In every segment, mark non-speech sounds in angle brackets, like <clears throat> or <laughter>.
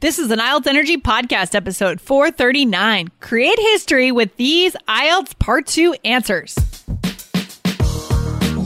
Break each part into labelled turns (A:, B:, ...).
A: This is an IELTS Energy Podcast, episode 439. Create history with these IELTS Part 2 answers.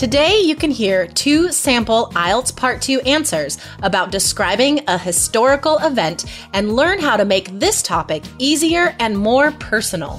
B: Today, you can hear two sample IELTS Part 2 answers about describing a historical event and learn how to make this topic easier and more personal.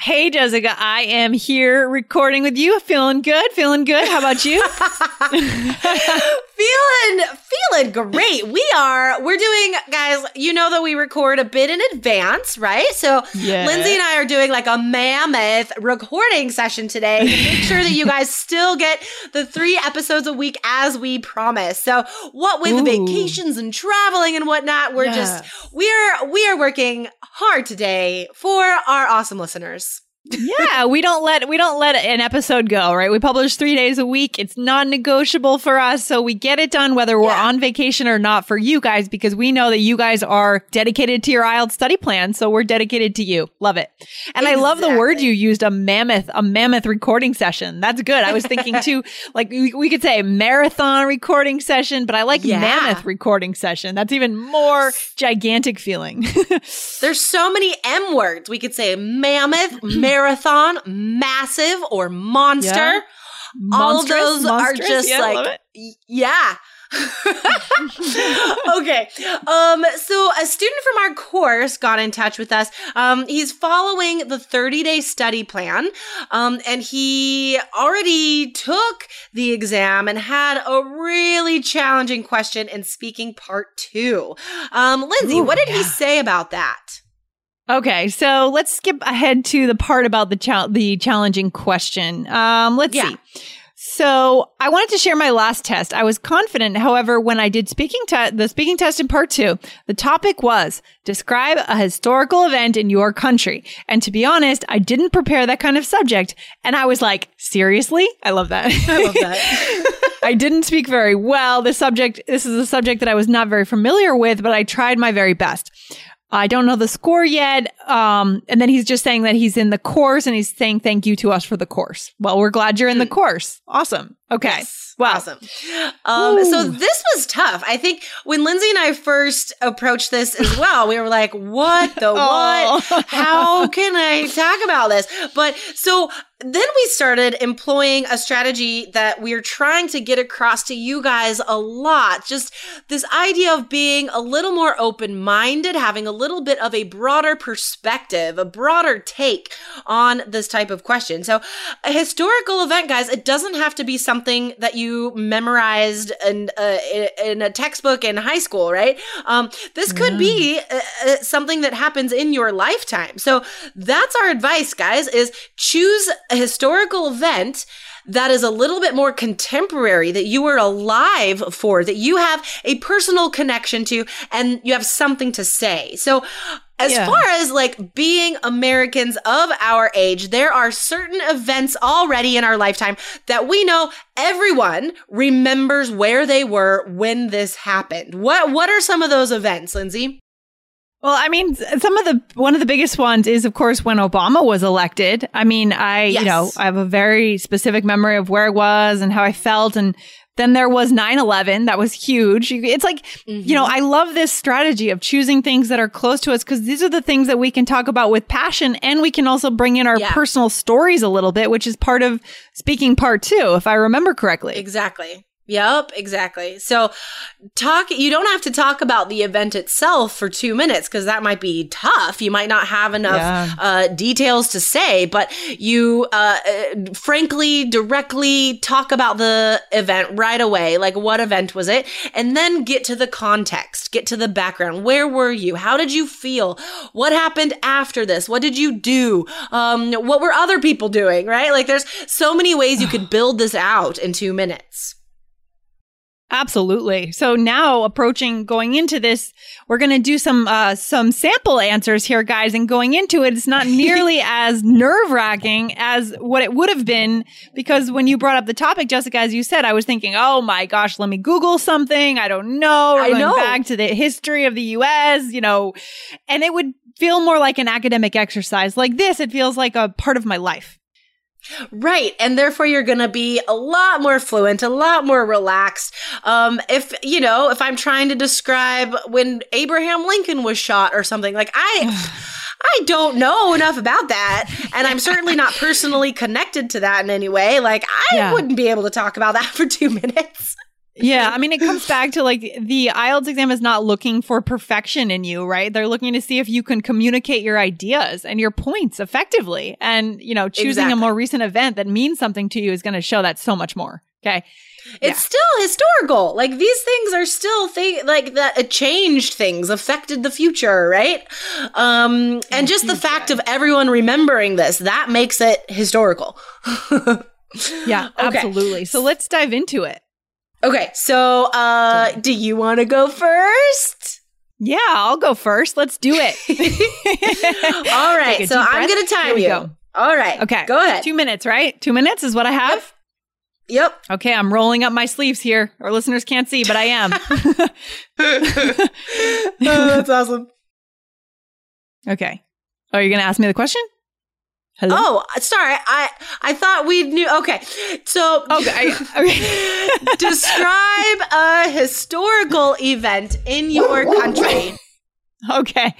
A: Hey, Jessica, I am here recording with you. Feeling good, feeling good. How about you? <laughs>
B: feeling feeling great. We are we're doing guys, you know that we record a bit in advance, right? So. Lindsay and I are doing like a mammoth recording session today to <laughs> make sure that you guys still get the 3 episodes a week as we promised. So what with
A: Ooh.
B: vacations and traveling and whatnot, we're
A: Yeah.
B: just we are we are working hard today for our awesome listeners.
A: Yeah, we don't let we don't let an episode go, right? We publish 3 days a week. It's non-negotiable for us, so we get it done whether we're
B: Yeah.
A: on vacation or not for you guys because we know that you guys are dedicated to your IELTS study plan, so we're dedicated to you. Love it. And I love the word you used, a mammoth, a mammoth recording session. That's good. I was thinking too <laughs> like we, we could say marathon recording session, but I like
B: Yeah.
A: mammoth recording session. That's even more gigantic feeling. <laughs>
B: There's so many M words. We could say mammoth, <clears throat> marathon, massive, or monster.
A: Yeah.
B: All of
A: Monstrous,
B: those are just
A: Yeah,
B: like, yeah. <laughs> okay. Um, so a student from our course got in touch with us. Um, he's following the 30 day study plan. Um, and he already took the exam and had a really challenging question in speaking part two. Um, Lindsay,
A: Ooh,
B: what did he say about that?
A: Okay, so let's skip ahead to the part about the chal- the challenging question. Um, let's
B: Yeah.
A: see. So I wanted to share my last test. I was confident, however, when I did speaking te- the speaking test in part two, the topic was describe a historical event in your country. And to be honest, I didn't prepare that kind of subject, and I was like, seriously, I love that.
B: I love that. <laughs>
A: I didn't speak very well. The subject, this is a subject that I was not very familiar with, but I tried my very best. I don't know the score yet. Um, and then he's just saying that he's in the course and he's saying thank you to us for the course. Well, we're glad you're in the course. Awesome. Okay.
B: Yes.
A: Wow.
B: Awesome. Um, so this was tough. I think when Lindsay and I first approached this as <laughs> well, we were like, what the
A: Oh.
B: what? How <laughs> can I talk about this? But so then we started employing a strategy that we're trying to get across to you guys a lot. Just this idea of being a little more open minded, having a little bit of a broader perspective, a broader take on this type of question. So, a historical event, guys, it doesn't have to be something that you memorized in, uh, in a textbook in high school, right? Um, this could be uh, uh, something that happens in your lifetime. So, that's our advice, guys, is choose a historical event that is a little bit more contemporary that you were alive for, that you have a personal connection to, and you have something to say. So, as
A: Yeah.
B: far as like being Americans of our age, there are certain events already in our lifetime that we know everyone remembers where they were when this happened. What what are some of those events, Lindsay?
A: Well, I mean, some of the one of the biggest ones is, of course, when Obama was elected. I mean, I you know I have a very specific memory of where I was and how I felt, and Then there was 9 11. That was huge. It's like, mm-hmm. you know, mm-hmm. I love this strategy of choosing things that are close to us because these are the things that we can talk about with passion and we can also bring in our yeah. personal stories a little bit, which is part of speaking part two, if I remember correctly.
B: Exactly. Yep, exactly. So talk you don't have to talk about the event itself for 2 minutes cuz that might be tough. You might not have enough yeah. uh, details to say, but you uh, uh, frankly directly talk about the event right away. Like what event was it? And then get to the context, get to the background. Where were you? How did you feel? What happened after this? What did you do? Um, what were other people doing, right? Like there's so many ways you could <sighs> build this out in 2 minutes.
A: Absolutely. So now approaching going into this, we're going to do some uh, some sample answers here, guys. And going into it, it's not nearly <laughs> as nerve wracking as what it would have been because when you brought up the topic, Jessica, as you said, I was thinking, oh my gosh, let me Google something. I don't know. We're I know. back to the history of the U.S. You know, and it would feel more like an academic exercise. Like this, it feels like a part of my life.
B: Right. And therefore you're going to be a lot more fluent, a lot more relaxed. Um, if, you know, if I'm trying to describe when Abraham Lincoln was shot or something, like I, <sighs> I don't know enough about that. And I'm certainly not personally connected to that in any way. Like I yeah. wouldn't be able to talk about that <laughs> for two minutes.
A: Yeah, I mean, it comes back to like the IELTS exam is not looking for perfection in you, right? They're looking to see if you can communicate your ideas and your points effectively. And, you know, choosing exactly. a more recent event that means something to you is going to show that so much more. Okay.
B: It's yeah. still historical. Like these things are still thing like that it changed things, affected the future, right? Um and just the fact of everyone remembering this, that makes it historical. <laughs>
A: yeah, absolutely. So let's dive into it.
B: Okay, so uh do you want to go first?
A: Yeah, I'll go first. Let's do it. <laughs> <laughs>
B: All right, so I'm going to time you. Go. All right.
A: Okay.
B: Go ahead.
A: Two minutes, right? Two minutes is what I have?
B: Yep. yep.
A: Okay, I'm rolling up my sleeves here. Our listeners can't see, but I am. <laughs>
B: oh, that's awesome.
A: Okay. Oh, you're going to ask me the question?
B: Hello? Oh, sorry. I I thought we knew. Okay, so
A: okay. <laughs> okay.
B: describe a historical event in your country.
A: Okay.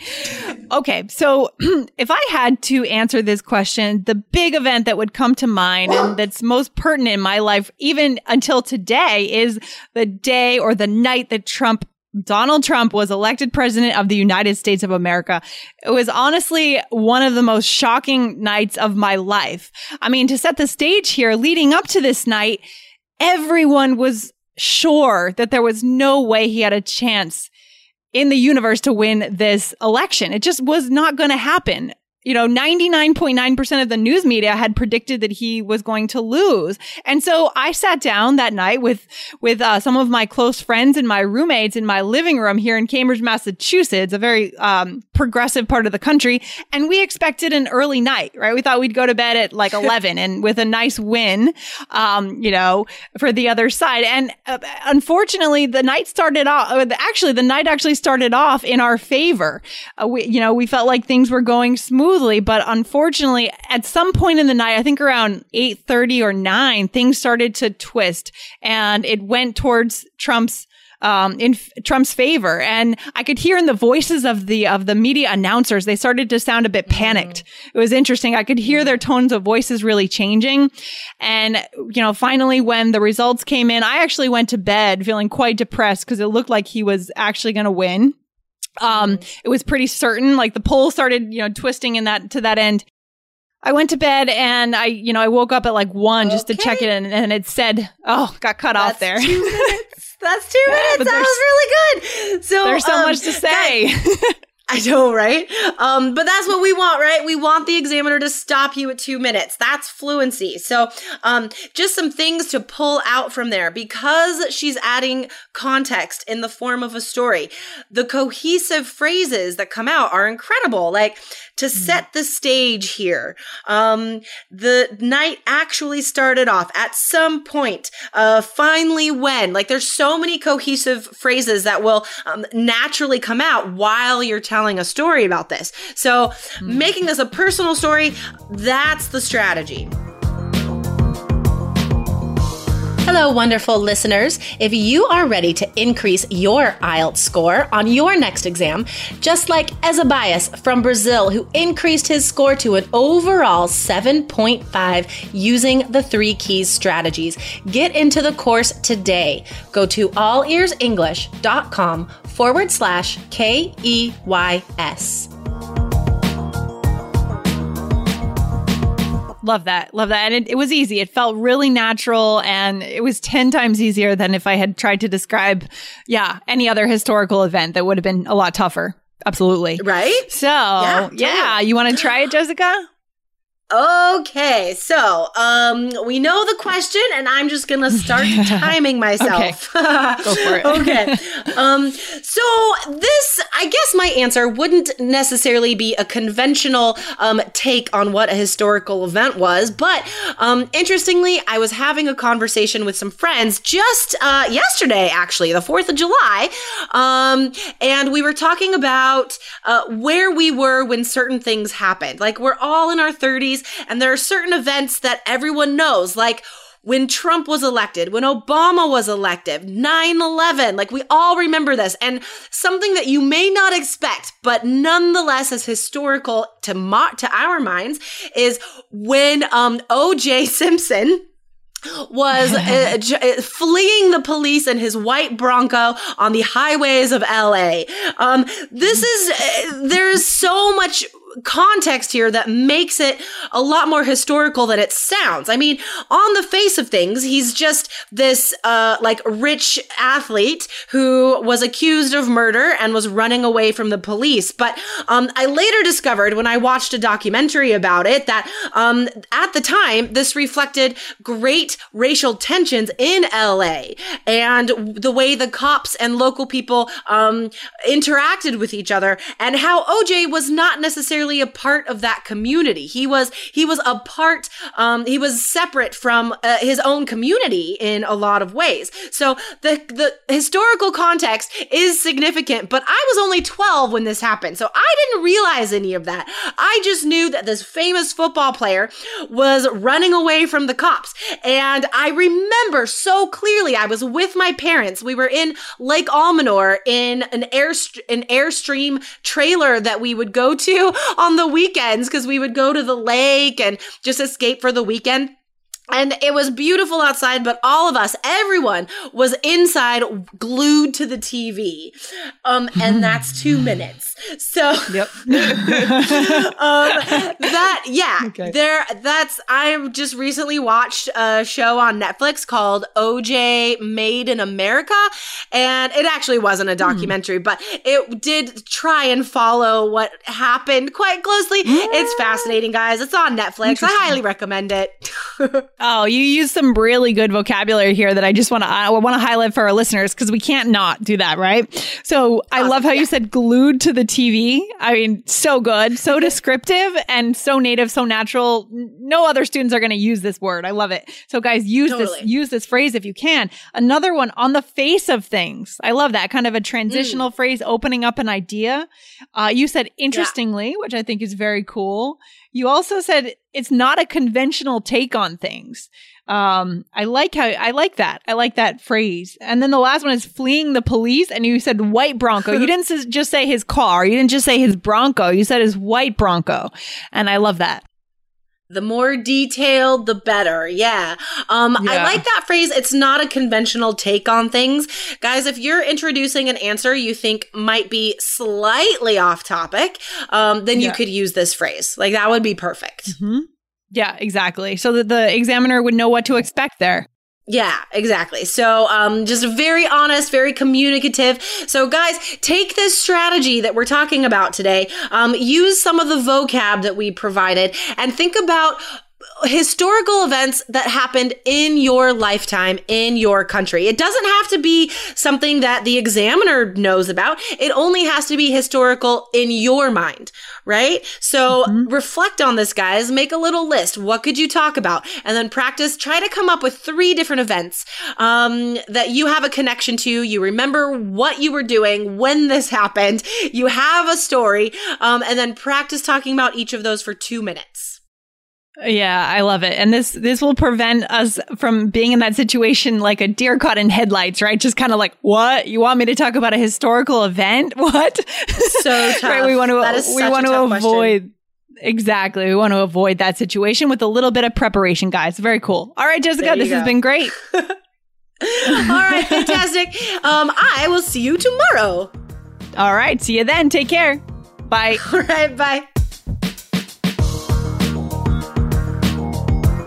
A: Okay. So <clears throat> if I had to answer this question, the big event that would come to mind and <gasps> that's most pertinent in my life, even until today, is the day or the night that Trump Donald Trump was elected president of the United States of America. It was honestly one of the most shocking nights of my life. I mean, to set the stage here, leading up to this night, everyone was sure that there was no way he had a chance in the universe to win this election. It just was not going to happen you know, 99.9% of the news media had predicted that he was going to lose. And so I sat down that night with, with uh, some of my close friends and my roommates in my living room here in Cambridge, Massachusetts, a very um, progressive part of the country. And we expected an early night, right? We thought we'd go to bed at like <laughs> 11 and with a nice win, um, you know, for the other side. And uh, unfortunately, the night started off, uh, actually, the night actually started off in our favor. Uh, we, you know, we felt like things were going smoothly, but unfortunately, at some point in the night, I think around 8:30 or 9, things started to twist and it went towards Trump's um, in f- Trump's favor. And I could hear in the voices of the of the media announcers, they started to sound a bit panicked. Mm-hmm. It was interesting. I could hear their tones of voices really changing. And you know, finally, when the results came in, I actually went to bed feeling quite depressed because it looked like he was actually going to win. Um, it was pretty certain. Like the poll started, you know, twisting in that to that end. I went to bed and I, you know, I woke up at like one okay. just to check it in, and it said, "Oh, got cut
B: That's
A: off there."
B: Two <laughs> minutes. That's two minutes. that was really good. So
A: there's so um, much to say.
B: Guys, <laughs> <laughs> I know, right? Um, but that's what we want, right? We want the examiner to stop you at two minutes. That's fluency. So, um, just some things to pull out from there because she's adding context in the form of a story. The cohesive phrases that come out are incredible. Like, to mm-hmm. set the stage here. Um, the night actually started off at some point, uh, finally when, like there's so many cohesive phrases that will um, naturally come out while you're telling a story about this. So mm-hmm. making this a personal story, that's the strategy. Hello, wonderful listeners. If you are ready to increase your IELTS score on your next exam, just like Ezebias from Brazil, who increased his score to an overall 7.5 using the three keys strategies, get into the course today. Go to allearsenglish.com forward slash K E Y S.
A: Love that. Love that. And it, it was easy. It felt really natural and it was 10 times easier than if I had tried to describe, yeah, any other historical event that would have been a lot tougher. Absolutely.
B: Right?
A: So, yeah,
B: totally.
A: yeah you want to try it, Jessica?
B: Okay, so um, we know the question, and I'm just gonna start <laughs> timing myself.
A: Go for it. <laughs>
B: okay. Um, so this, I guess, my answer wouldn't necessarily be a conventional um, take on what a historical event was, but um, interestingly, I was having a conversation with some friends just uh, yesterday, actually, the Fourth of July, um, and we were talking about uh, where we were when certain things happened. Like we're all in our 30s and there are certain events that everyone knows, like when Trump was elected, when Obama was elected, 9 11. Like we all remember this. And something that you may not expect, but nonetheless is historical to, mo- to our minds is when um, OJ Simpson was uh, <laughs> j- fleeing the police in his white Bronco on the highways of LA. Um, this is, uh, there's so much context here that makes it a lot more historical than it sounds. I mean, on the face of things, he's just this uh like rich athlete who was accused of murder and was running away from the police. But um I later discovered when I watched a documentary about it that um at the time this reflected great racial tensions in LA and the way the cops and local people um interacted with each other and how OJ was not necessarily a part of that community. He was he was a part. Um, he was separate from uh, his own community in a lot of ways. So the the historical context is significant. But I was only twelve when this happened, so I didn't realize any of that. I just knew that this famous football player was running away from the cops, and I remember so clearly. I was with my parents. We were in Lake Almanor in an air an airstream trailer that we would go to on the weekends because we would go to the lake and just escape for the weekend. And it was beautiful outside, but all of us, everyone was inside glued to the TV. Um, and that's two <laughs> minutes. So,
A: yep. <laughs>
B: um, that, yeah, <laughs> okay. there, that's, I just recently watched a show on Netflix called OJ Made in America. And it actually wasn't a documentary, mm. but it did try and follow what happened quite closely. It's fascinating, guys. It's on Netflix. I highly recommend it. <laughs>
A: Oh, you use some really good vocabulary here that I just want to I want to highlight for our listeners because we can't not do that, right? So I love how yeah. you said glued to the TV. I mean, so good, so <laughs> descriptive, and so native, so natural. No other students are going to use this word. I love it. So guys, use totally. this use this phrase if you can. Another one on the face of things. I love that kind of a transitional mm. phrase, opening up an idea. Uh, you said interestingly, yeah. which I think is very cool. You also said it's not a conventional take on things. Um, I like how I like that. I like that phrase. And then the last one is fleeing the police. And you said white Bronco. you <laughs> didn't just say his car. You didn't just say his Bronco. You said his white Bronco. And I love that.
B: The more detailed, the better. Yeah. Um, yeah. I like that phrase. It's not a conventional take on things. Guys, if you're introducing an answer you think might be slightly off topic, um, then yeah. you could use this phrase. Like that would be perfect.
A: Mm-hmm. Yeah, exactly. So that the examiner would know what to expect there.
B: Yeah, exactly. So, um, just very honest, very communicative. So, guys, take this strategy that we're talking about today. Um, use some of the vocab that we provided and think about historical events that happened in your lifetime in your country. It doesn't have to be something that the examiner knows about. It only has to be historical in your mind, right? So mm-hmm. reflect on this, guys. Make a little list. What could you talk about? And then practice. Try to come up with three different events um, that you have a connection to. You remember what you were doing when this <laughs> happened. You have a story. Um, and then practice talking about each of those for two minutes.
A: Yeah, I love it. And this this will prevent us from being in that situation like a deer caught in headlights, right? Just kind of like, what? You want me to talk about a historical event? <laughs> What?
B: So <laughs> tough.
A: right, we want to we want to
B: tough question.
A: avoid Exactly. We want to avoid that situation with a little bit of preparation, guys. Very cool. All right, Jessica, this has been great. <laughs>
B: All right, fantastic. Um, I will see you tomorrow.
A: All right, see you then. Take care. Bye.
B: All right, bye.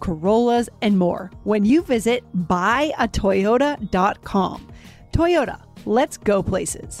A: Corollas, and more when you visit buyatoyota.com. Toyota, let's go places.